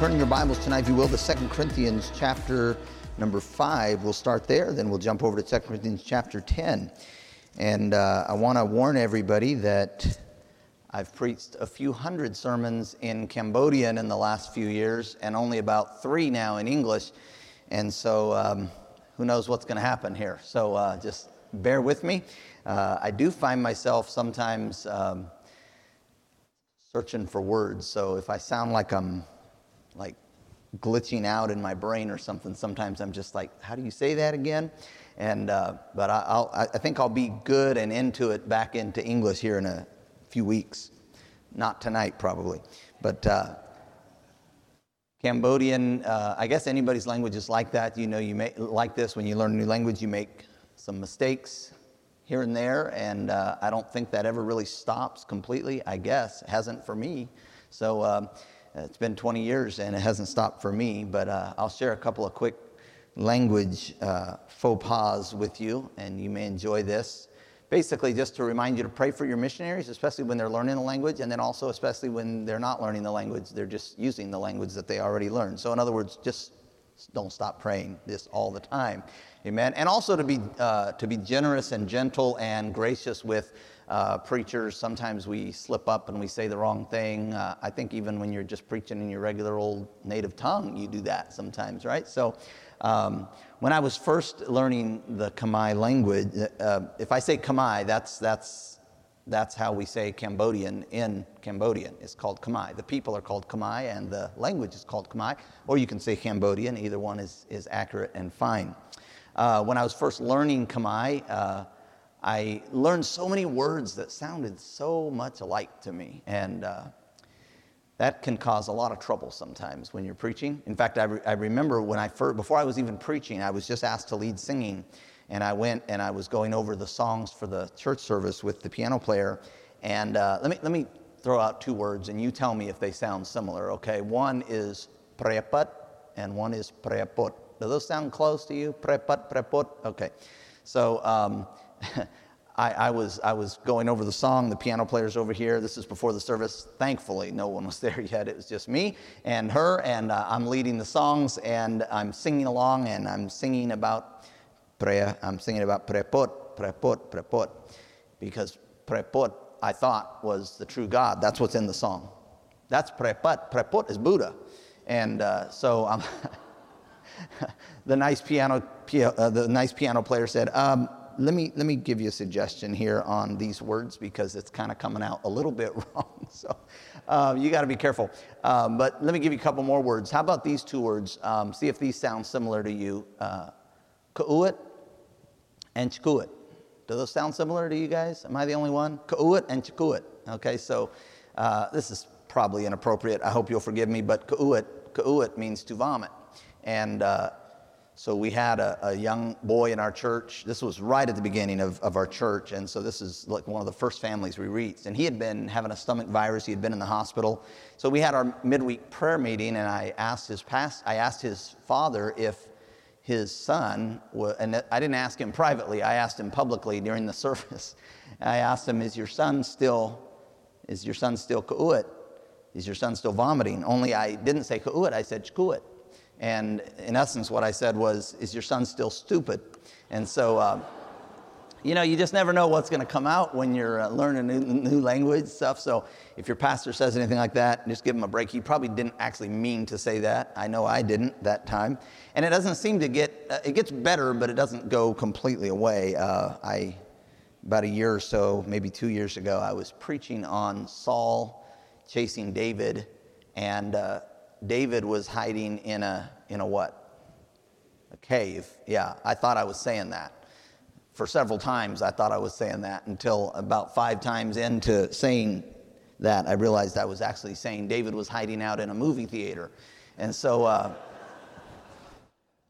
Turning your Bibles tonight, if you will, to 2 Corinthians chapter number 5. We'll start there, then we'll jump over to 2 Corinthians chapter 10. And uh, I want to warn everybody that I've preached a few hundred sermons in Cambodian in the last few years, and only about three now in English. And so, um, who knows what's going to happen here? So, uh, just bear with me. Uh, I do find myself sometimes um, searching for words. So, if I sound like I'm like glitching out in my brain or something. Sometimes I'm just like, how do you say that again? And uh, but I, will I think I'll be good and into it back into English here in a few weeks. Not tonight, probably, but. Uh, Cambodian, uh, I guess anybody's language is like that. You know, you make like this when you learn a new language, you make some mistakes here and there, and uh, I don't think that ever really stops completely. I guess it hasn't for me. So um, it's been 20 years and it hasn't stopped for me, but uh, I'll share a couple of quick language uh, faux pas with you, and you may enjoy this. Basically, just to remind you to pray for your missionaries, especially when they're learning the language, and then also, especially when they're not learning the language, they're just using the language that they already learned. So, in other words, just don't stop praying this all the time. Amen. And also to be, uh, to be generous and gentle and gracious with uh, preachers, sometimes we slip up and we say the wrong thing. Uh, I think even when you're just preaching in your regular old native tongue, you do that sometimes, right? So um, when I was first learning the Khmer language, uh, if I say Khmer, that's, that's, that's how we say Cambodian in Cambodian. It's called Khmer. The people are called Khmer and the language is called Khmer, or you can say Cambodian. Either one is, is accurate and fine. Uh, when I was first learning Khmer, uh, I learned so many words that sounded so much alike to me. And uh, that can cause a lot of trouble sometimes when you're preaching. In fact, I, re- I remember when I first, before I was even preaching, I was just asked to lead singing. And I went and I was going over the songs for the church service with the piano player. And uh, let, me, let me throw out two words and you tell me if they sound similar, okay? One is preput and one is preput. Do those sound close to you? Preput, preput? Okay. So, um, I, I, was, I was going over the song, the piano player's over here. This is before the service. Thankfully, no one was there yet. It was just me and her, and uh, I'm leading the songs, and I'm singing along, and I'm singing about prayer. I'm singing about prepot, prepot, prepot, because prepot, I thought, was the true God. That's what's in the song. That's prepot. Prepot is Buddha. And uh, so I'm the nice piano, uh, the nice piano player said, um, let me, let me give you a suggestion here on these words because it's kind of coming out a little bit wrong. So uh, you got to be careful. Um, but let me give you a couple more words. How about these two words? Um, see if these sound similar to you. Uh, and chikuit. Do those sound similar to you guys? Am I the only one? Ka'uit and chikuit. Okay, so uh, this is probably inappropriate. I hope you'll forgive me, but ka'uit, ka'uit means to vomit. And uh, so we had a, a, young boy in our church. This was right at the beginning of, of our church. And so this is like one of the first families we reached. And he had been having a stomach virus. He had been in the hospital. So we had our midweek prayer meeting and I asked his past, I asked his father if his son, and I didn't ask him privately, I asked him publicly during the service. I asked him, is your son still, is your son still ka'uit? Is your son still vomiting? Only I didn't say ka'uit, I said chkuit. And in essence, what I said was, Is your son still stupid? And so, uh, you know, you just never know what's going to come out when you're uh, learning new, new, language stuff. So if your pastor says anything like that, just give him a break. He probably didn't actually mean to say that. I know I didn't that time. And it doesn't seem to get, uh, it gets better, but it doesn't go completely away. Uh, I, about a year or so, maybe two years ago, I was preaching on Saul chasing David. And uh, David was hiding in a, in a what? A cave. Yeah, I thought I was saying that. For several times, I thought I was saying that until about five times into saying that, I realized I was actually saying David was hiding out in a movie theater. And so, uh,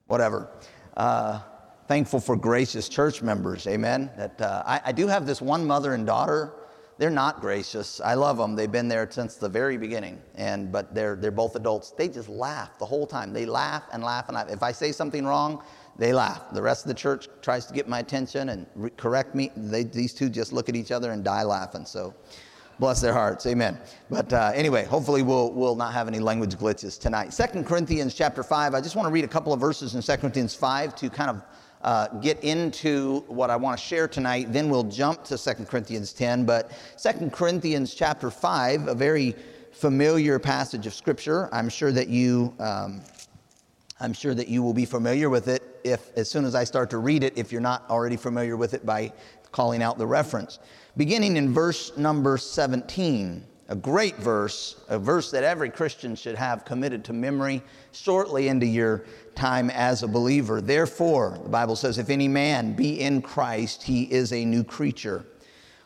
whatever. Uh, thankful for gracious church members, amen. That uh, I, I do have this one mother and daughter they're not gracious. I love them. They've been there since the very beginning. And but they're they're both adults. They just laugh the whole time. They laugh and laugh and laugh. If I say something wrong, they laugh. The rest of the church tries to get my attention and re- correct me. They, these two just look at each other and die laughing. So bless their hearts amen but uh, anyway hopefully we'll, we'll not have any language glitches tonight Second corinthians chapter 5 i just want to read a couple of verses in Second corinthians 5 to kind of uh, get into what I want to share tonight. Then we'll jump to 2 Corinthians 10. But 2 Corinthians chapter 5, a very familiar passage of Scripture. I'm sure that you. Um, I'm sure that you will be familiar with it if, as soon as I start to read it, if you're not already familiar with it by calling out the reference. Beginning in verse number 17, a great verse, a verse that every Christian should have committed to memory shortly into your time as a believer. Therefore, the Bible says, if any man be in Christ, he is a new creature.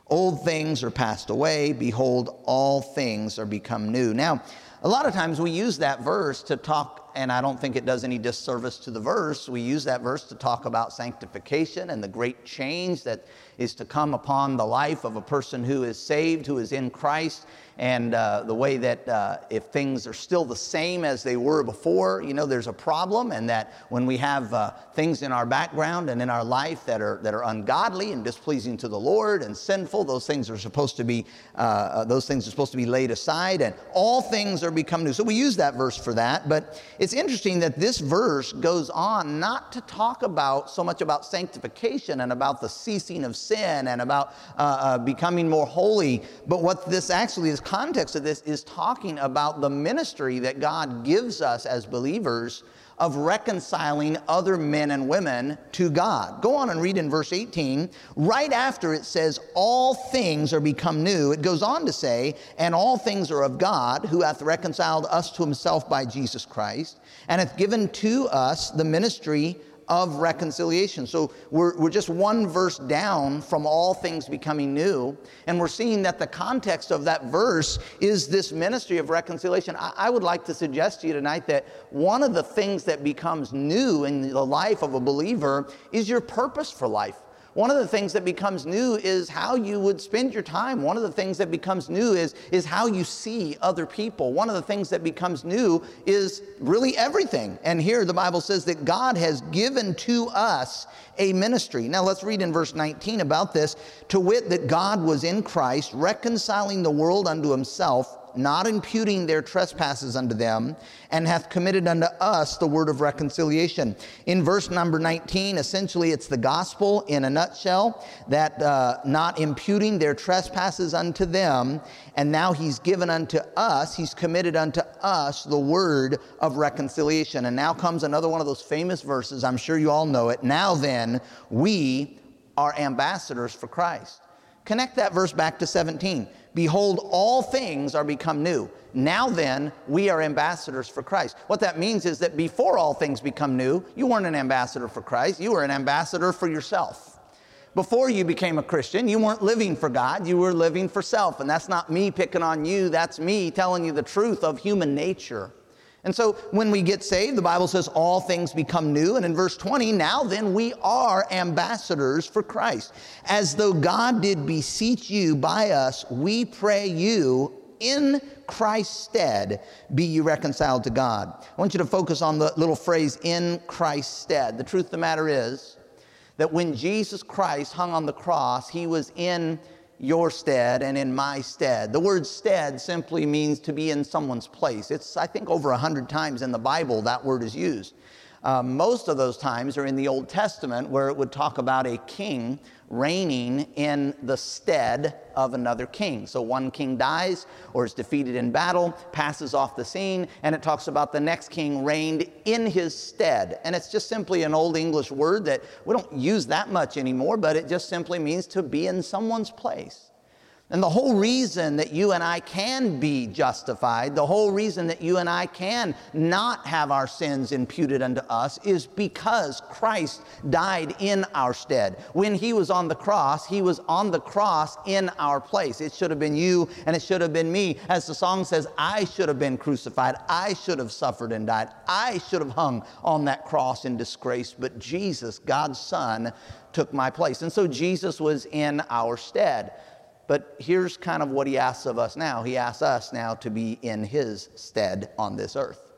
Old things are passed away. Behold, all things are become new. Now, a lot of times we use that verse to talk, and I don't think it does any disservice to the verse. We use that verse to talk about sanctification and the great change that is to come upon the life of a person who is saved, who is in Christ and uh, the way that uh, if things are still the same as they were before, you know, there's a problem, and that when we have uh, things in our background and in our life that are that are ungodly and displeasing to the Lord and sinful, those things are supposed to be uh, uh, those things are supposed to be laid aside, and all things are become new. So we use that verse for that, but it's interesting that this verse goes on not to talk about so much about sanctification and about the ceasing of sin and about uh, becoming more holy, but what this actually is context of this is talking about the ministry that God gives us as believers of reconciling other men and women to God. Go on and read in verse 18. Right after it says, All things are become new, it goes on to say, And all things are of God, who hath reconciled us to himself by Jesus Christ, and hath given to us the ministry of reconciliation. So we're, we're just one verse down from all things becoming new, and we're seeing that the context of that verse is this ministry of reconciliation. I, I would like to suggest to you tonight that one of the things that becomes new in the life of a believer is your purpose for life. One of the things that becomes new is how you would spend your time. One of the things that becomes new is, is how you see other people. One of the things that becomes new is really everything. And here the Bible says that God has given to us a ministry. Now let's read in verse 19 about this to wit, that God was in Christ, reconciling the world unto himself not imputing their trespasses unto them, and hath committed unto us the word of reconciliation. In verse number 19, essentially it's the gospel in a nutshell, that uh, not imputing their trespasses unto them, and now he's given unto us, he's committed unto us the word of reconciliation. And now comes another one of those famous verses, I'm sure you all know it. Now then, we are ambassadors for Christ. Connect that verse back to 17. Behold, all things are become new. Now then, we are ambassadors for Christ. What that means is that before all things become new, you weren't an ambassador for Christ, you were an ambassador for yourself. Before you became a Christian, you weren't living for God, you were living for self. And that's not me picking on you, that's me telling you the truth of human nature. And so when we get saved, the Bible says all things become new. And in verse 20, now then we are ambassadors for Christ. As though God did beseech you by us, we pray you in Christ's stead be you reconciled to God. I want you to focus on the little phrase in Christ's stead. The truth of the matter is that when Jesus Christ hung on the cross, he was in your stead and in my stead. The word stead simply means to be in someone's place. It's, I think, over a hundred times in the Bible that word is used. Uh, most of those times are in the Old Testament where it would talk about a king reigning in the stead of another king. So one king dies or is defeated in battle, passes off the scene, and it talks about the next king reigned in his stead. And it's just simply an old English word that we don't use that much anymore, but it just simply means to be in someone's place. And the whole reason that you and I can be justified, the whole reason that you and I can not have our sins imputed unto us is because Christ died in our stead. When he was on the cross, he was on the cross in our place. It should have been you and it should have been me. As the song says, I should have been crucified. I should have suffered and died. I should have hung on that cross in disgrace. But Jesus, God's Son, took my place. And so Jesus was in our stead. But here's kind of what he asks of us now. He asks us now to be in his stead on this earth.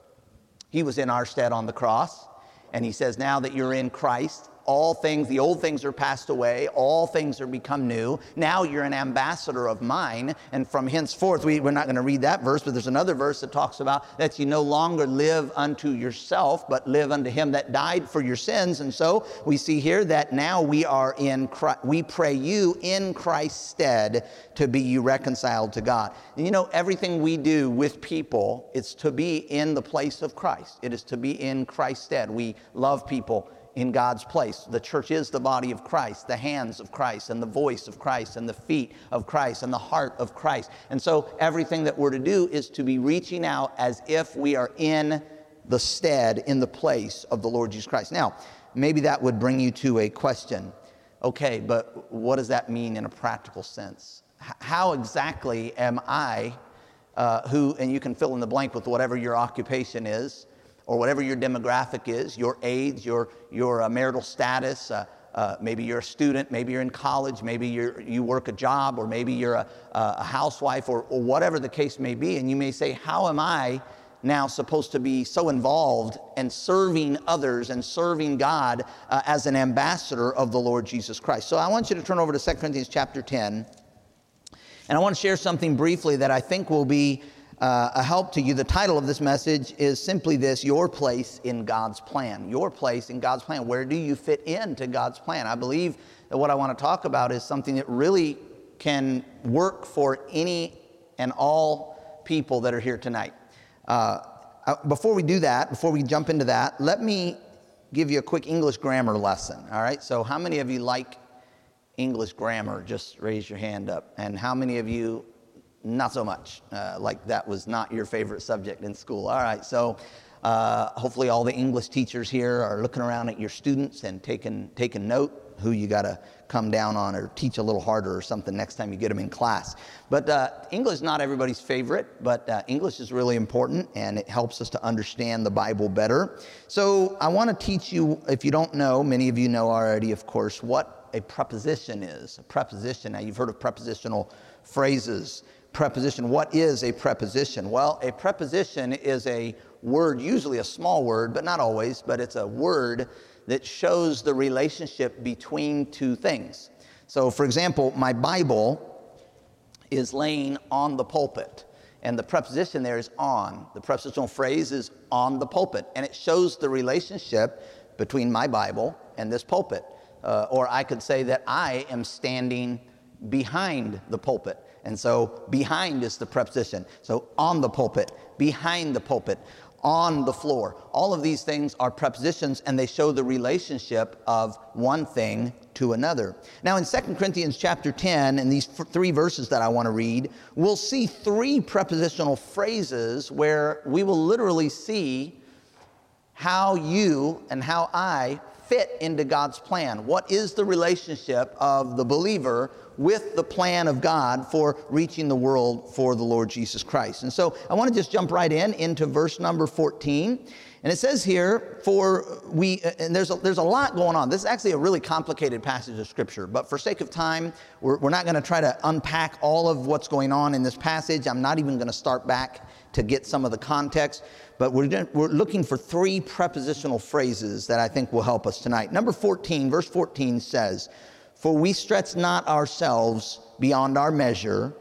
He was in our stead on the cross, and he says, Now that you're in Christ, all things, the old things are passed away, all things are become new. Now you're an ambassador of mine. And from henceforth, we, we're not going to read that verse, but there's another verse that talks about that you no longer live unto yourself, but live unto him that died for your sins. And so we see here that now we are in Christ, we pray you in Christ's stead to be you reconciled to God. And you know, everything we do with people, it's to be in the place of Christ. It is to be in Christ's stead. We love people in God's place. The church is the body of Christ, the hands of Christ, and the voice of Christ, and the feet of Christ, and the heart of Christ. And so everything that we're to do is to be reaching out as if we are in the stead, in the place of the Lord Jesus Christ. Now, maybe that would bring you to a question. Okay, but what does that mean in a practical sense? How exactly am I, uh, who, and you can fill in the blank with whatever your occupation is, or whatever your demographic is, your age, your, your uh, marital status, uh, uh, maybe you're a student, maybe you're in college, maybe you you work a job, or maybe you're a, a housewife, or, or whatever the case may be. And you may say, How am I now supposed to be so involved and serving others and serving God uh, as an ambassador of the Lord Jesus Christ? So I want you to turn over to 2 Corinthians chapter 10. And I want to share something briefly that I think will be uh, a help to you. The title of this message is simply this Your Place in God's Plan. Your place in God's plan. Where do you fit into God's plan? I believe that what I want to talk about is something that really can work for any and all people that are here tonight. Uh, uh before we do that, before we jump into that, let me give you a quick English grammar lesson. All right, so how many of you like English grammar? Just raise your hand up. And how many of you not so much. Uh, like that was not your favorite subject in school. All right, so uh, hopefully all the English teachers here are looking around at your students and taking, taking note who you got to come down on or teach a little harder or something next time you get them in class. But uh, English is not everybody's favorite, but uh, English is really important and it helps us to understand the Bible better. So I want to teach you, if you don't know, many of you know already, of course, what a preposition is. A preposition, now you've heard of prepositional phrases preposition. What is a preposition? Well, a preposition is a word, usually a small word, but not always, but it's a word that shows the relationship between two things. So, for example, my Bible is laying on the pulpit, and the preposition there is on. The prepositional phrase is on the pulpit, and it shows the relationship between my Bible and this pulpit. Uh, or I could say that I am standing behind the pulpit. And so behind is the preposition. So on the pulpit, behind the pulpit, on the floor. All of these things are prepositions and they show the relationship of one thing to another. Now in 2 Corinthians chapter 10 in these three verses that I want to read, we'll see three prepositional phrases where we will literally see how you and how I fit into God's plan. What is the relationship of the believer with the plan of God for reaching the world for the Lord Jesus Christ. And so I want to just jump right in into verse number 14. And it says here, for we, and there's a, there's a lot going on. This is actually a really complicated passage of Scripture, but for sake of time, we're, we're not going to try to unpack all of what's going on in this passage. I'm not even going to start back to get some of the context, but we're, we're looking for three prepositional phrases that I think will help us tonight. Number 14, verse 14 says, for we stretch not ourselves beyond our measure,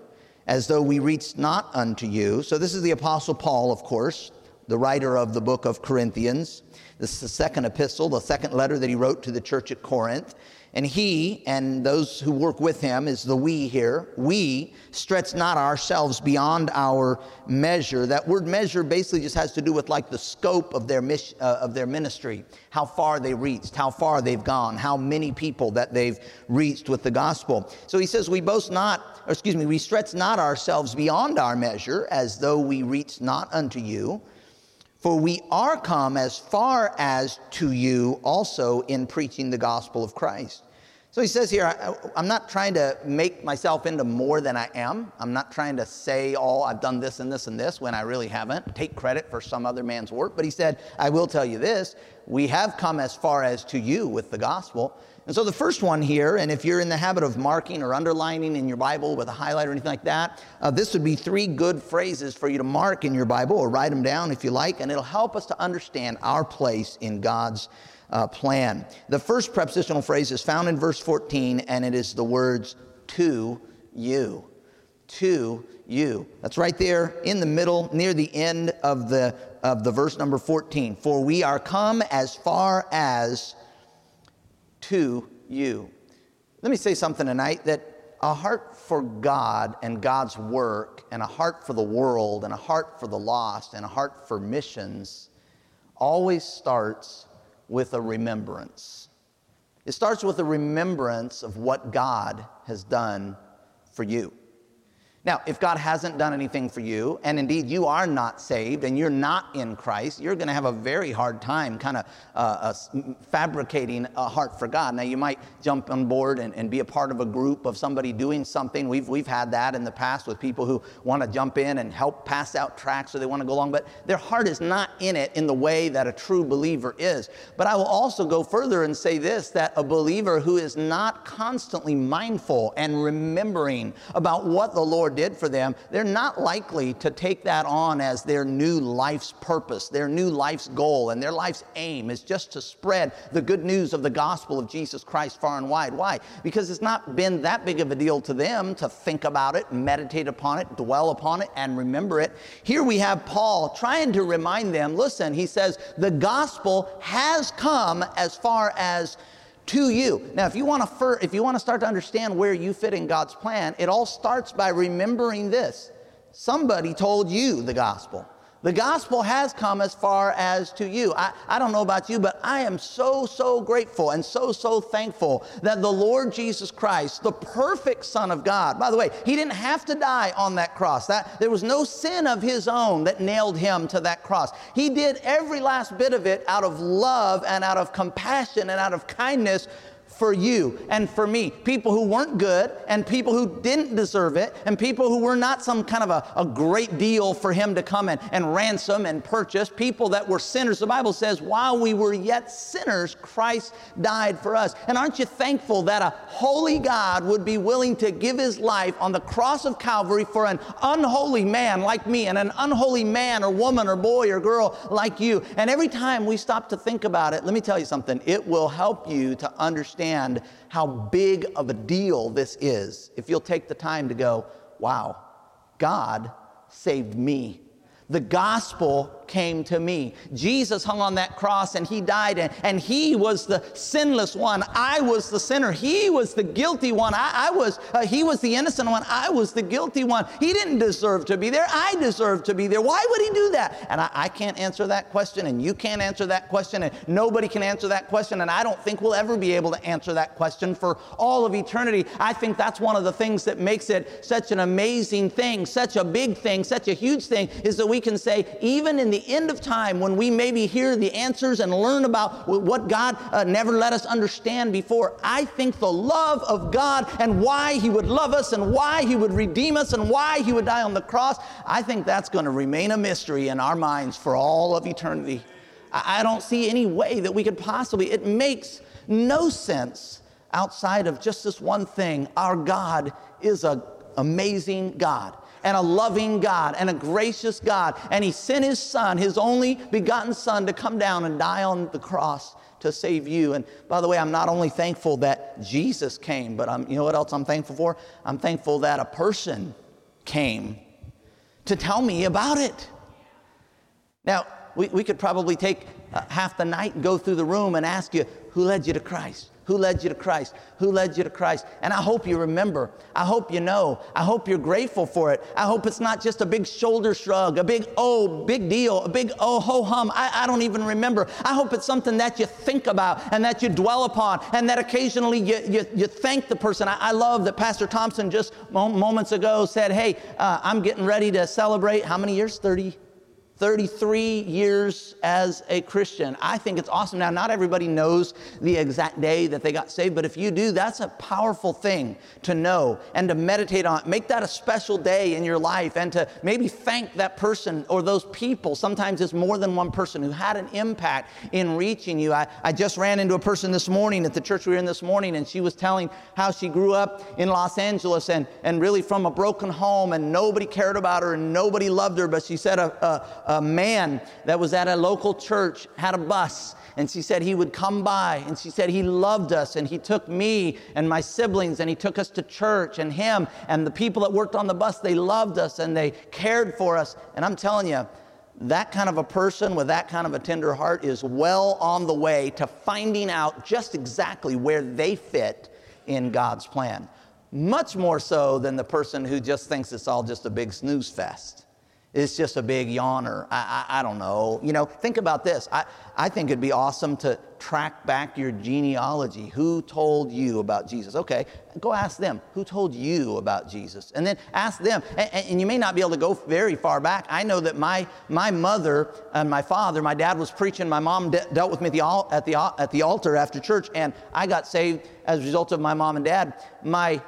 as though we reached not unto you. So, this is the Apostle Paul, of course, the writer of the book of Corinthians. This is the second epistle, the second letter that he wrote to the church at Corinth. And he and those who work with him is the we here. We stretch not ourselves beyond our measure. That word measure basically just has to do with like the scope of their, mission, uh, of their ministry, how far they reached, how far they've gone, how many people that they've reached with the gospel. So he says, We boast not, or excuse me, we stretch not ourselves beyond our measure as though we reached not unto you. For we are come as far as to you also in preaching the gospel of Christ. So he says here, I, am not trying to make myself into more than I am. I'm not trying to say, oh, I've done this and this and this when I really haven't. Take credit for some other man's work. But he said, I will tell you this we have come as far as to you with the gospel. And so the first one here, and if you're in the habit of marking or underlining in your Bible with a highlight or anything like that, uh, this would be three good phrases for you to mark in your Bible or write them down if you like, and it'll help us to understand our place in God's uh, plan. The first prepositional phrase is found in verse 14, and it is the words to you. To you. That's right there in the middle, near the end of the, of the verse number 14. For we are come as far as to you. Let me say something tonight that a heart for God and God's work, and a heart for the world, and a heart for the lost, and a heart for missions always starts with a remembrance. It starts with a remembrance of what God has done for you. Now, if God hasn't done anything for you, and indeed you are not saved and you're not in Christ, you're going to have a very hard time kind of uh, uh, fabricating a heart for God. Now, you might jump on board and, and, be a part of a group of somebody doing something. We've, we've had that in the past with people who want to jump in and help pass out tracts or they want to go along, but their heart is not in it in the way that a true believer is. But I will also go further and say this that a believer who is not constantly mindful and remembering about what the Lord did for them, they're not likely to take that on as their new life's purpose, their new life's goal, and their life's aim is just to spread the good news of the gospel of Jesus Christ far and wide. Why? Because it's not been that big of a deal to them to think about it, meditate upon it, dwell upon it, and remember it. Here we have Paul trying to remind them listen, he says, the gospel has come as far as to you. Now, if you want to fir- if you want to start to understand where you fit in God's plan, it all starts by remembering this. Somebody told you the gospel. The gospel has come as far as to you. I, I don't know about you, but I am so, so grateful and so, so thankful that the Lord Jesus Christ, the perfect Son of God, by the way, he didn't have to die on that cross. That, there was no sin of his own that nailed him to that cross. He did every last bit of it out of love and out of compassion and out of kindness for you and for me. People who weren't good and people who didn't deserve it and people who were not some kind of a, a great deal for him to come and, and ransom and purchase. People that were sinners. The Bible says, while we were yet sinners, Christ died for us. And aren't you thankful that a holy God would be willing to give his life on the cross of Calvary for an unholy man like me and an unholy man or woman or boy or girl like you? And every time we stop to think about it, let me tell you something, it will help you to understand understand how big of a deal this is if you'll take the time to go, wow, God saved me. The gospel came to me. Jesus hung on that cross and he died, and, and he was the sinless one. I was the sinner. He was the guilty one. I, I was, uh, he was the innocent one. I was the guilty one. He didn't deserve to be there. I deserved to be there. Why would he do that? And I, I can't answer that question, and you can't answer that question, and nobody can answer that question, and I don't think we'll ever be able to answer that question for all of eternity. I think that's one of the things that makes it such an amazing thing, such a big thing, such a huge thing, is that we can say, even in the the end of time when we maybe hear the answers and learn about what God uh, never let us understand before, I think the love of God and why He would love us and why He would redeem us and why He would die on the cross, I think that's going to remain a mystery in our minds for all of eternity. I, I don't see any way that we could possibly, it makes no sense outside of just this one thing. Our God is an amazing God and a loving God and a gracious God. And He sent His Son, His only begotten Son, to come down and die on the cross to save you. And by the way, I'm not only thankful that Jesus came, but I'm, you know what else I'm thankful for? I'm thankful that a person came to tell me about it. Now, we, we could probably take uh, half the night and go through the room and ask you, who led you to Christ? Who led you to Christ? Who led you to Christ? And I hope you remember. I hope you know. I hope you're grateful for it. I hope it's not just a big shoulder shrug, a big oh, big deal, a big oh, ho hum. I, I don't even remember. I hope it's something that you think about and that you dwell upon and that occasionally you, you, you thank the person. I, I love that Pastor Thompson just moments ago said, Hey, uh, I'm getting ready to celebrate how many years? 30, 33 years as a Christian. I think it's awesome. Now, not everybody knows the exact day that they got saved, but if you do, that's a powerful thing to know and to meditate on. Make that a special day in your life and to maybe thank that person or those people. Sometimes it's more than one person who had an impact in reaching you. I, I just ran into a person this morning at the church we were in this morning, and she was telling how she grew up in Los Angeles and, and really from a broken home, and nobody cared about her and nobody loved her, but she said a, a a man that was at a local church had a bus and she said he would come by and she said he loved us and he took me and my siblings and he took us to church and him and the people that worked on the bus they loved us and they cared for us. And i'm telling you that kind of a person with that kind of a tender heart is well on the way to finding out just exactly where they fit in god's plan. Much more so than the person who just thinks it's all just a big snooze fest it's just a big yawner. I, I, I, don't know. You know, think about this. I, I think it'd be awesome to track back your genealogy. Who told you about Jesus? Okay, go ask them. Who told you about Jesus? And then ask them. And, and you may not be able to go very far back. I know that my, my mother and my father, my dad was preaching. My mom de- dealt with me at the, at, the, at the altar after church, and I got saved as a result of my mom and dad. My,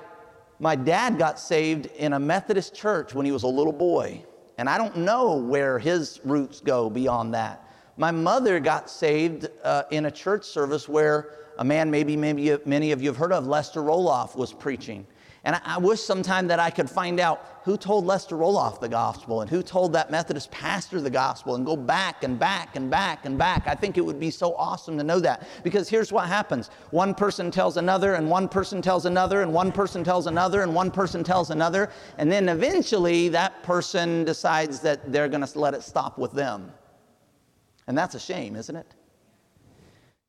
my dad got saved in a Methodist church when he was a little boy. And I don't know where his roots go beyond that. My mother got saved uh, in a church service where a man maybe, maybe many of you have heard of, Lester Roloff, was preaching. And I, I wish sometime that I could find out who told Lester Roloff the gospel and who told that Methodist pastor the gospel and go back and back and back and back. I think it would be so awesome to know that because here's what happens one person tells another, and one person tells another, and one person tells another, and one person tells another. And then eventually that person decides that they're going to let it stop with them. And that's a shame, isn't it?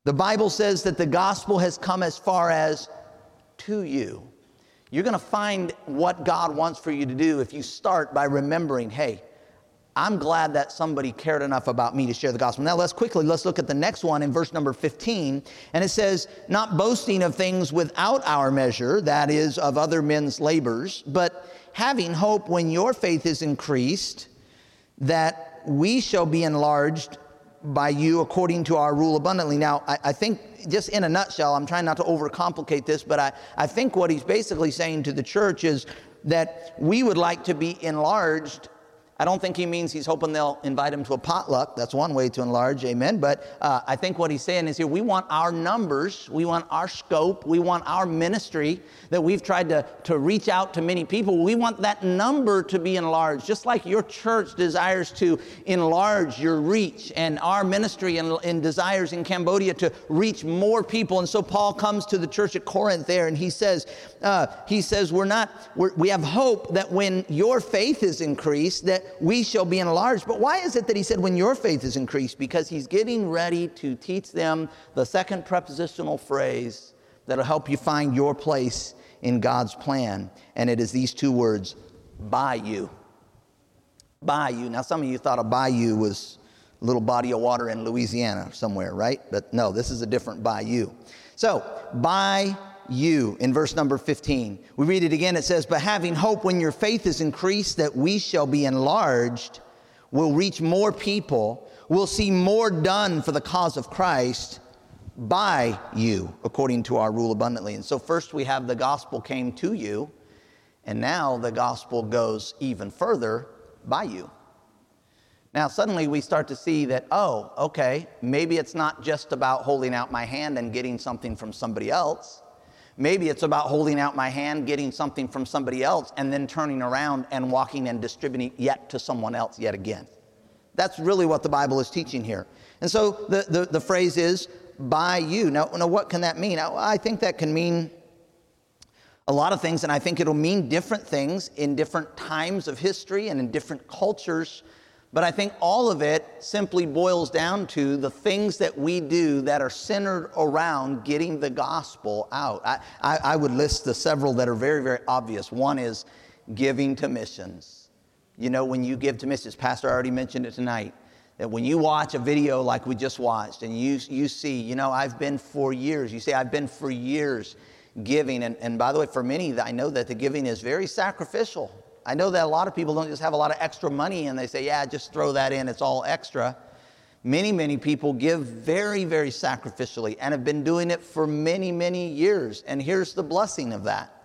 The Bible says that the gospel has come as far as to you. You're going to find what God wants for you to do if you start by remembering, hey, I'm glad that somebody cared enough about me to share the gospel. Now, let's quickly, let's look at the next one in verse number 15. And it says, Not boasting of things without our measure, that is, of other men's labors, but having hope when your faith is increased, that we shall be enlarged by you according to our rule abundantly. Now, I, I, think, just in a nutshell, I'm trying not to overcomplicate this, but I, I think what he's basically saying to the church is that we would like to be enlarged I don't think he means he's hoping they'll invite him to a potluck. That's one way to enlarge, amen. But uh, I think what he's saying is here we want our numbers, we want our scope, we want our ministry that we've tried to, to reach out to many people. We want that number to be enlarged, just like your church desires to enlarge your reach, and our ministry and, and desires in Cambodia to reach more people. And so Paul comes to the church at Corinth there, and he says, uh, he says, we're not, we're, we have hope that when your faith is increased, that we shall be enlarged. But why is it that he said, when your faith is increased? Because he's getting ready to teach them the second prepositional phrase that'll help you find your place in God's plan. And it is these two words by you. By you. Now, some of you thought a bayou was a little body of water in Louisiana somewhere, right? But no, this is a different bayou. So, by you in verse number 15. We read it again. It says, But having hope when your faith is increased, that we shall be enlarged, will reach more people, will see more done for the cause of Christ by you, according to our rule abundantly. And so, first we have the gospel came to you, and now the gospel goes even further by you. Now, suddenly we start to see that, oh, okay, maybe it's not just about holding out my hand and getting something from somebody else. Maybe it's about holding out my hand, getting something from somebody else, and then turning around and walking and distributing yet to someone else yet again. That's really what the Bible is teaching here. And so the, the, the phrase is, by you. Now, now, what can that mean? Now, I think that can mean a lot of things, and I think it'll mean different things in different times of history and in different cultures. But I think all of it simply boils down to the things that we do that are centered around getting the gospel out. I, I, I, would list the several that are very, very obvious. One is giving to missions. You know, when you give to missions, Pastor already mentioned it tonight, that when you watch a video like we just watched and you, you see, you know, I've been for years, you say, I've been for years giving. And, and by the way, for many, I know that the giving is very sacrificial. I know that a lot of people don't just have a lot of extra money and they say, yeah, just throw that in, it's all extra. Many, many people give very, very sacrificially and have been doing it for many, many years. And here's the blessing of that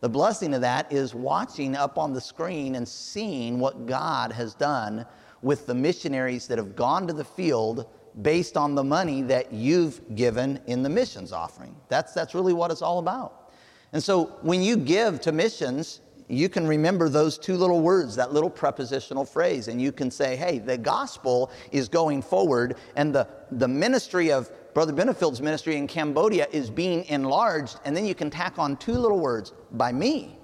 the blessing of that is watching up on the screen and seeing what God has done with the missionaries that have gone to the field based on the money that you've given in the missions offering. That's, that's really what it's all about. And so when you give to missions, you can remember those two little words, that little prepositional phrase, and you can say, hey, the gospel is going forward, and the, the ministry of Brother Benefield's ministry in Cambodia is being enlarged, and then you can tack on two little words by me.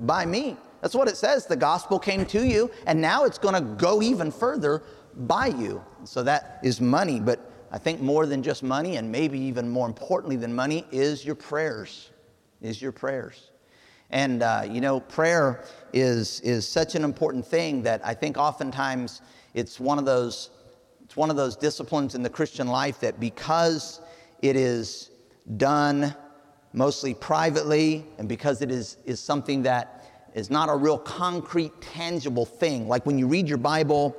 By me. That's what it says. The gospel came to you, and now it's going to go even further by you. So that is money, but I think more than just money, and maybe even more importantly than money, is your prayers. Is your prayers. And, uh, you know, prayer is, is such an important thing that I think oftentimes it's one, of those, it's one of those disciplines in the Christian life that because it is done mostly privately and because it is, is something that is not a real concrete, tangible thing, like when you read your Bible,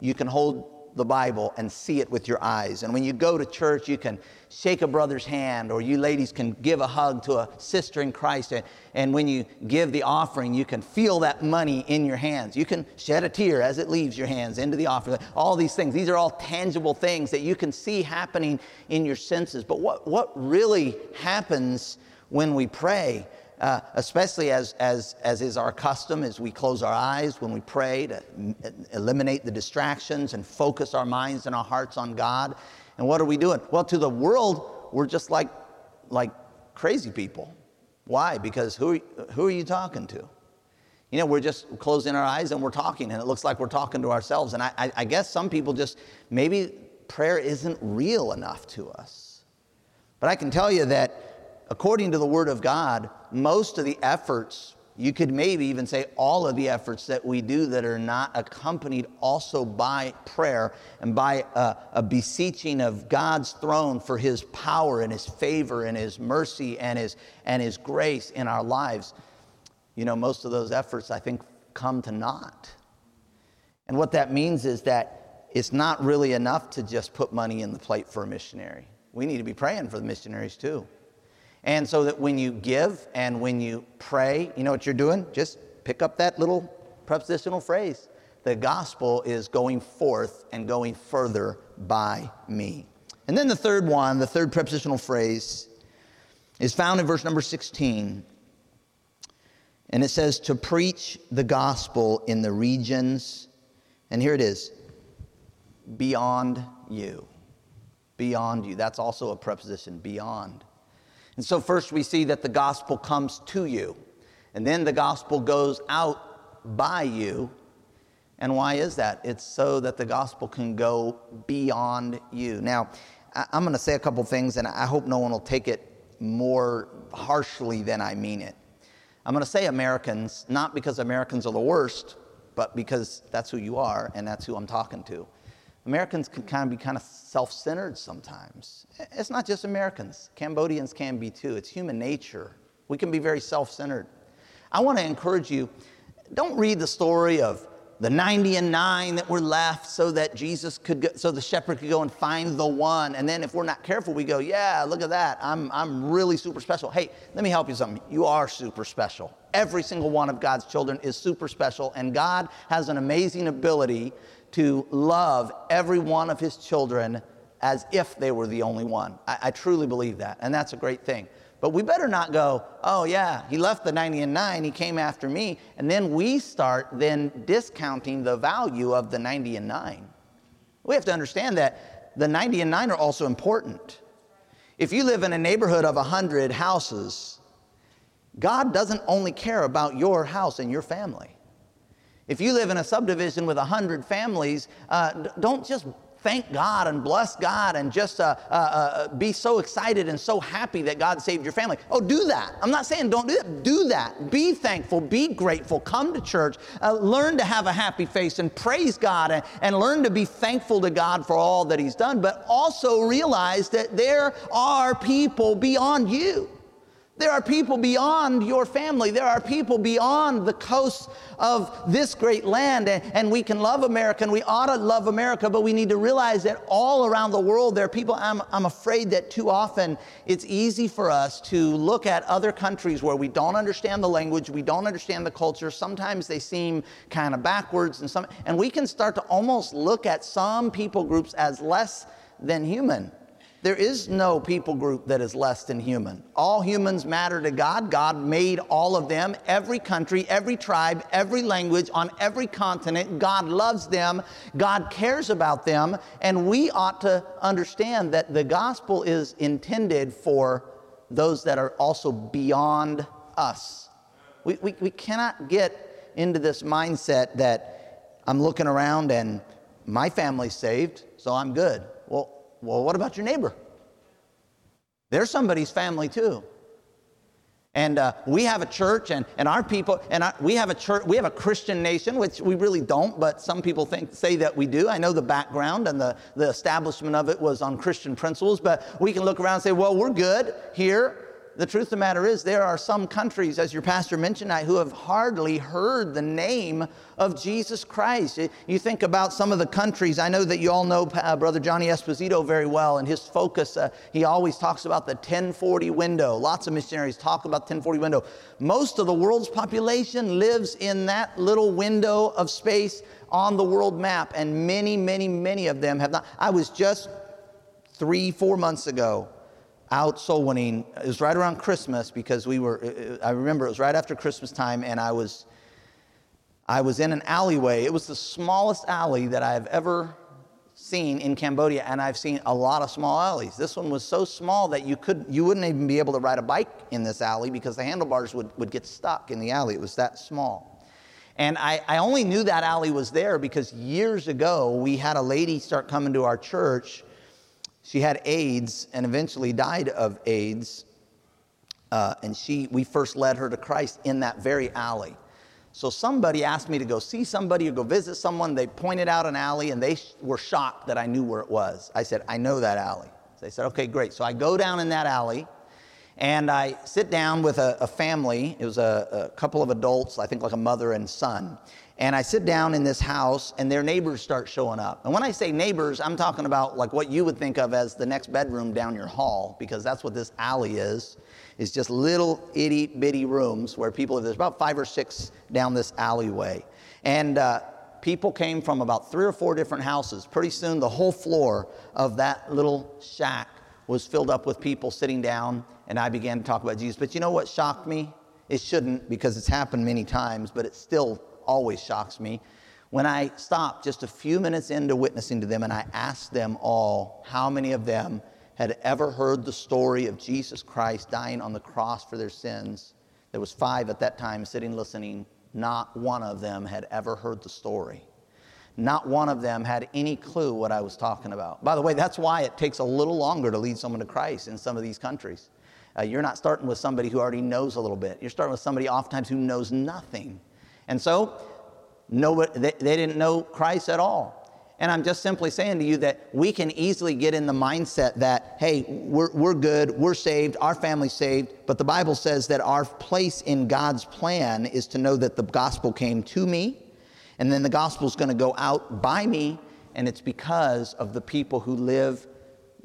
you can hold the Bible and see it with your eyes. And when you go to church, you can shake a brother's hand, or you ladies can give a hug to a sister in Christ. And, and when you give the offering, you can feel that money in your hands. You can shed a tear as it leaves your hands into the offering. All these things, these are all tangible things that you can see happening in your senses. But what, what really happens when we pray? Uh, especially as, as, as is our custom, as we close our eyes when we pray to eliminate the distractions and focus our minds and our hearts on God. And what are we doing? Well, to the world, we're just like, like crazy people. Why? Because who, who are you talking to? You know, we're just closing our eyes and we're talking, and it looks like we're talking to ourselves. And I, I, I guess some people just, maybe prayer isn't real enough to us. But I can tell you that according to the Word of God, most of the efforts, you could maybe even say all of the efforts that we do that are not accompanied also by prayer and by a, a, beseeching of God's throne for His power and His favor and His mercy and His, and His grace in our lives, you know, most of those efforts, I think, come to naught. And what that means is that it's not really enough to just put money in the plate for a missionary. We need to be praying for the missionaries too. And so that when you give and when you pray, you know what you're doing? Just pick up that little prepositional phrase. The gospel is going forth and going further by me. And then the third one, the third prepositional phrase, is found in verse number 16. And it says, to preach the gospel in the regions, and here it is, beyond you. Beyond you. That's also a preposition, beyond. And so, first we see that the gospel comes to you, and then the gospel goes out by you. And why is that? It's so that the gospel can go beyond you. Now, I'm going to say a couple things, and I hope no one will take it more harshly than I mean it. I'm going to say Americans, not because Americans are the worst, but because that's who you are and that's who I'm talking to. Americans can kind of be kind of self centered sometimes. It's not just Americans, Cambodians can be too. It's human nature. We can be very self centered. I want to encourage you don't read the story of the 90 and 9 that were left so that Jesus could go, so the shepherd could go and find the one. And then if we're not careful, we go, yeah, look at that. I'm, I'm really super special. Hey, let me help you something. You are super special. Every single one of God's children is super special, and God has an amazing ability to love every one of his children as if they were the only one. I, I, truly believe that, and that's a great thing. But we better not go, oh yeah, he left the 90 and 9, he came after me, and then we start then discounting the value of the 90 and 9. We have to understand that the 90 and 9 are also important. If you live in a neighborhood of 100 houses, God doesn't only care about your house and your family. If you live in a subdivision with 100 families, uh, don't just thank God and bless God and just uh, uh, uh, be so excited and so happy that God saved your family. Oh, do that. I'm not saying don't do that. Do that. Be thankful. Be grateful. Come to church. Uh, learn to have a happy face and praise God and, and learn to be thankful to God for all that He's done. But also realize that there are people beyond you. There are people beyond your family. There are people beyond the coasts of this great land. And, and, we can love America and we ought to love America, but we need to realize that all around the world there are people. I'm, I'm afraid that too often it's easy for us to look at other countries where we don't understand the language, we don't understand the culture. Sometimes they seem kind of backwards and some, and we can start to almost look at some people groups as less than human. There is no people group that is less than human. All humans matter to God. God made all of them, every country, every tribe, every language, on every continent. God loves them. God cares about them. And we ought to understand that the gospel is intended for those that are also beyond us. We, we, we cannot get into this mindset that I'm looking around and my family's saved, so I'm good. Well, well, what about your neighbor? They're somebody's family too. And uh, we have a church, and, and our people, and we have a church, we have a Christian nation, which we really don't, but some people think say that we do. I know the background and the, the establishment of it was on Christian principles, but we can look around and say, well, we're good here the truth of the matter is, there are some countries, as your pastor mentioned, who have hardly heard the name of Jesus Christ. You think about some of the countries, I know that you all know uh, Brother Johnny Esposito very well, and his focus, uh, he always talks about the 1040 window. Lots of missionaries talk about the 1040 window. Most of the world's population lives in that little window of space on the world map, and many, many, many of them have not. I was just three, four months ago out soul winning. It was right around Christmas because we were, I remember it was right after Christmas time and I was, I was in an alleyway. It was the smallest alley that I've ever seen in Cambodia and I've seen a lot of small alleys. This one was so small that you could you wouldn't even be able to ride a bike in this alley because the handlebars would, would get stuck in the alley. It was that small. And I, I only knew that alley was there because years ago we had a lady start coming to our church she had AIDS and eventually died of AIDS. Uh, and she, we first led her to Christ in that very alley. So somebody asked me to go see somebody or go visit someone. They pointed out an alley and they sh- were shocked that I knew where it was. I said, I know that alley. So they said, okay, great. So I go down in that alley and I sit down with a, a family. It was a, a couple of adults, I think like a mother and son. And I sit down in this house, and their neighbors start showing up. And when I say neighbors, I'm talking about like what you would think of as the next bedroom down your hall, because that's what this alley is. It's just little itty bitty rooms where people. There's about five or six down this alleyway. And uh, people came from about three or four different houses. Pretty soon, the whole floor of that little shack was filled up with people sitting down, and I began to talk about Jesus. But you know what shocked me? It shouldn't because it's happened many times, but it still always shocks me. When I stopped just a few minutes into witnessing to them and I asked them all how many of them had ever heard the story of Jesus Christ dying on the cross for their sins, there was five at that time sitting listening. Not one of them had ever heard the story. Not one of them had any clue what I was talking about. By the way, that's why it takes a little longer to lead someone to Christ in some of these countries. Uh, you're not starting with somebody who already knows a little bit. You're starting with somebody oftentimes who knows nothing. And so, nobody, they, they didn't know Christ at all. And I'm just simply saying to you that we can easily get in the mindset that, hey, we're, we're good, we're saved, our family's saved. But the Bible says that our place in God's plan is to know that the gospel came to me, and then the gospel's to go out by me, and it's because of the people who live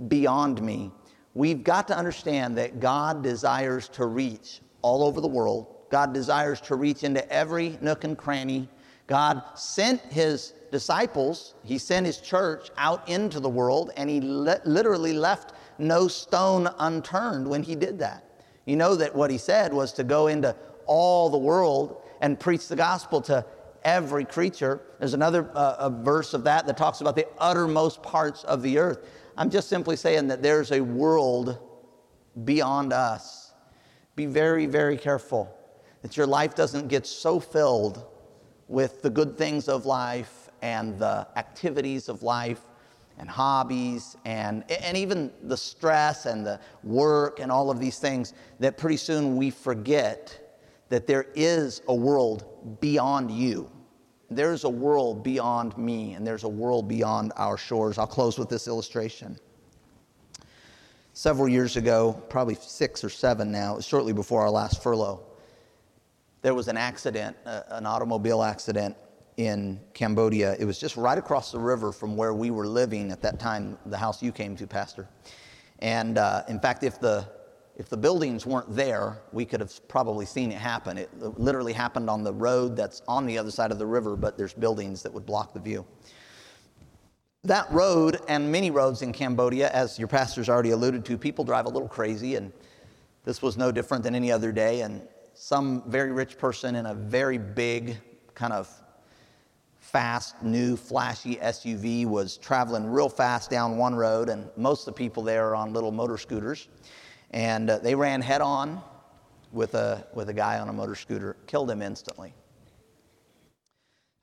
beyond me. We've got to understand that God desires to reach all over the world God desires to reach into every nook and cranny. God sent his disciples, he sent his church out into the world, and he le- literally left no stone unturned when he did that. You know that what he said was to go into all the world and preach the gospel to every creature. There's another uh, verse of that that talks about the uttermost parts of the earth. I'm just simply saying that there's a world beyond us. Be very, very careful that your life doesn't get so filled with the good things of life and the activities of life and hobbies and, and even the stress and the work and all of these things that pretty soon we forget that there is a world beyond you. There's a world beyond me, and there's a world beyond our shores. I'll close with this illustration. Several years ago, probably six or seven now, shortly before our last furlough, there was an accident, uh, an automobile accident in Cambodia. It was just right across the river from where we were living at that time, the house you came to, Pastor. And uh, in fact, if the if the buildings weren't there, we could have probably seen it happen. It literally happened on the road that's on the other side of the river, but there's buildings that would block the view. That road and many roads in Cambodia, as your pastor's already alluded to, people drive a little crazy, and this was no different than any other day. And some very rich person in a very big, kind of fast, new, flashy SUV was traveling real fast down one road, and most of the people there are on little motor scooters. And uh, they ran head on with a, with a guy on a motor scooter, killed him instantly.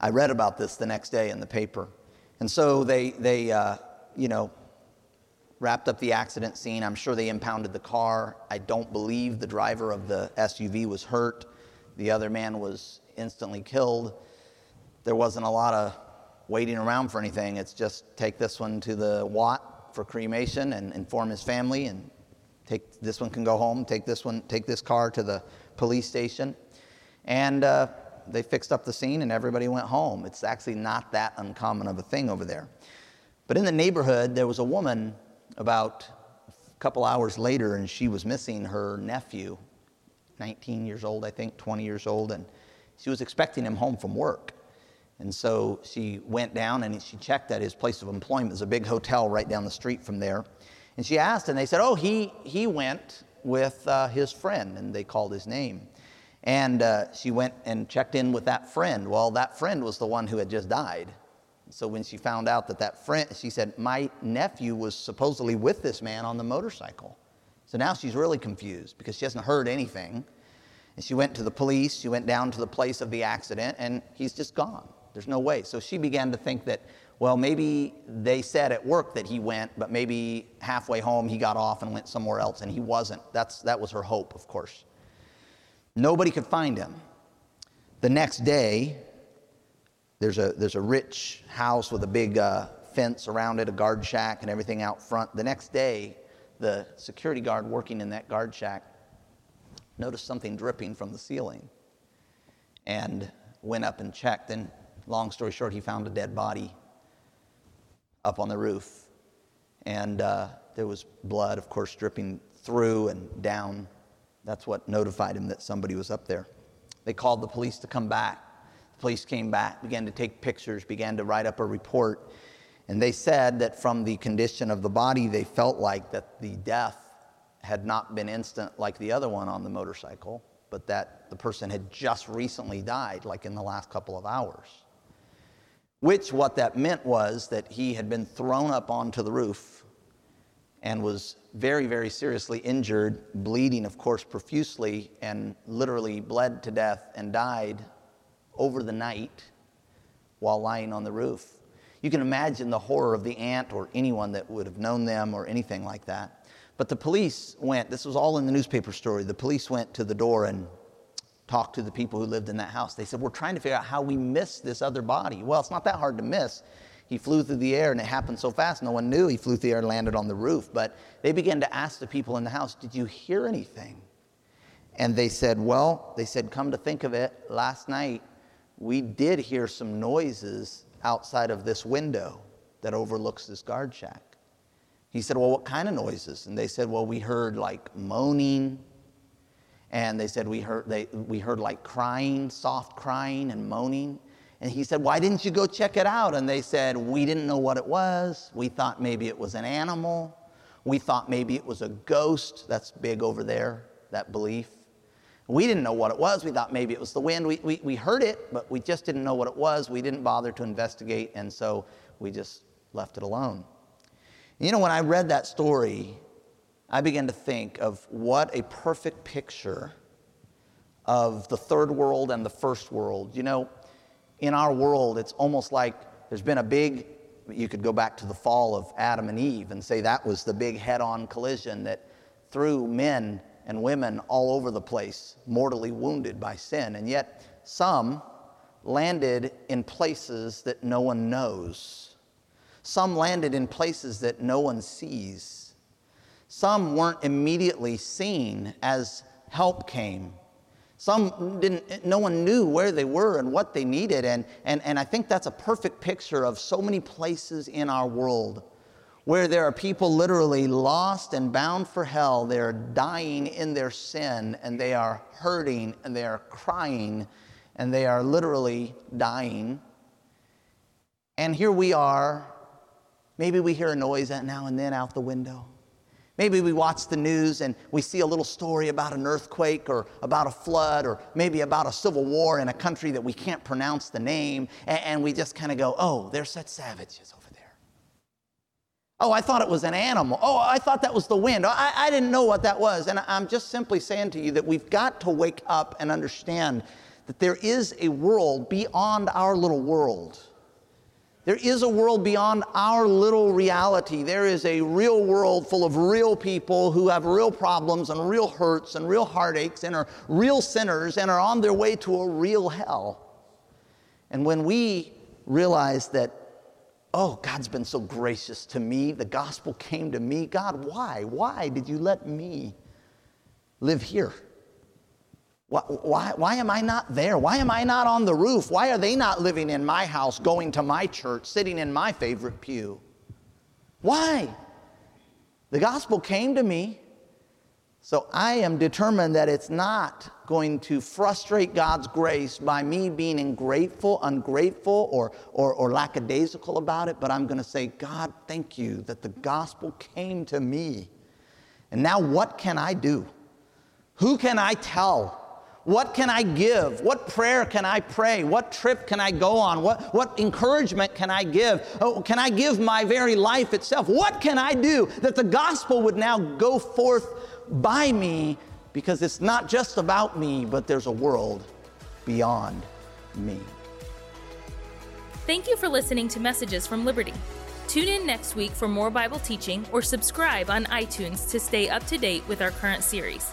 I read about this the next day in the paper. And so they, they uh, you know, wrapped up the accident scene. I'm sure they impounded the car. I don't believe the driver of the SUV was hurt. The other man was instantly killed there wasn't a lot of waiting around for anything. It's just take this one to the Wat for cremation and inform his family, and take this one can go home. Take this one, take this car to the police station, and uh, they fixed up the scene, and everybody went home. It's actually not that uncommon of a thing over there. But in the neighborhood, there was a woman about a couple hours later, and she was missing her nephew, 19 years old, I think, 20 years old, and she was expecting him home from work. And so she went down and she checked at his place of employment. There's a big hotel right down the street from there. And she asked, and they said, Oh, he, he went with uh, his friend, and they called his name. And uh, she went and checked in with that friend. Well, that friend was the one who had just died. So when she found out that that friend, she said, My nephew was supposedly with this man on the motorcycle. So now she's really confused because she hasn't heard anything. And she went to the police, she went down to the place of the accident, and he's just gone. There's no way. So she began to think that, well, maybe they said at work that he went, but maybe halfway home he got off and went somewhere else, and he wasn't. That's, that was her hope, of course. Nobody could find him. The next day, there's a, there's a rich house with a big uh, fence around it, a guard shack, and everything out front. The next day, the security guard working in that guard shack noticed something dripping from the ceiling and went up and checked. And long story short, he found a dead body up on the roof. And uh, there was blood, of course, dripping through and down. That's what notified him that somebody was up there. They called the police to come back. Police came back, began to take pictures, began to write up a report. And they said that from the condition of the body, they felt like that the death had not been instant like the other one on the motorcycle, but that the person had just recently died, like in the last couple of hours. Which, what that meant was that he had been thrown up onto the roof and was very, very seriously injured, bleeding, of course, profusely, and literally bled to death and died over the night while lying on the roof. You can imagine the horror of the aunt or anyone that would have known them or anything like that. But the police went, this was all in the newspaper story. The police went to the door and talked to the people who lived in that house. They said, We're trying to figure out how we missed this other body. Well, it's not that hard to miss. He flew through the air and it happened so fast, no one knew he flew through the air and landed on the roof. But they began to ask the people in the house, Did you hear anything? And they said, Well, they said, Come to think of it, last night we did hear some noises outside of this window that overlooks this guard shack. He said, Well, what kind of noises? And they said, Well, we heard like moaning. And they said we heard they, we heard like crying soft crying and moaning. And he said why didn't you go check it out? And they said we didn't know what it was. We thought maybe it was an animal. We thought maybe it was a ghost. That's big over there that belief we didn't know what it was. We thought maybe it was the wind. We, we, we heard it but we just didn't know what it was. We didn't bother to investigate and so we just left it alone. You know when i read that story I began to think of what a perfect picture of the third world and the first world. You know, in our world, it's almost like there's been a big, you could go back to the fall of Adam and Eve and say that was the big head on collision that threw men and women all over the place, mortally wounded by sin. And yet, some landed in places that no one knows. Some landed in places that no one sees. Some weren't immediately seen as help came. Some didn't, no one knew where they were and what they needed. And, and, and I think that's a perfect picture of so many places in our world where there are people literally lost and bound for hell. They are dying in their sin and they are hurting and they are crying and they are literally dying. And here we are. Maybe we hear a noise now and then out the window. Maybe we watch the news and we see a little story about an earthquake or about a flood or maybe about a civil war in a country that we can't pronounce the name, and, we just kind of go, oh, they're such savages. Oh, I thought it was an animal. Oh, I thought that was the wind. I, I didn't know what that was. And I'm just simply saying to you that we've got to wake up and understand that there is a world beyond our little world. There is a world beyond our little reality. There is a real world full of real people who have real problems and real hurts and real heartaches and are real sinners and are on their way to a real hell. And when we realize that, oh, God's been so gracious to me, the gospel came to me, God, why? Why did you let me live here? Why, why, why, am I not there? Why am I not on the roof? Why are they not living in my house, going to my church, sitting in my favorite pew? Why? The gospel came to me, so I am determined that it's not going to frustrate God's grace by me being ungrateful, ungrateful, or, or, or lackadaisical about it, but I'm going to say, God, thank you that the gospel came to me. And now what can I do? Who can I tell? What can I give? What prayer can I pray? What trip can I go on? What, what encouragement can I give? Oh, can I give my very life itself? What can I do that the gospel would now go forth by me because it's not just about me, but there's a world beyond me. Thank you for listening to Messages from Liberty. Tune in next week for more Bible teaching or subscribe on iTunes to stay up to date with our current series.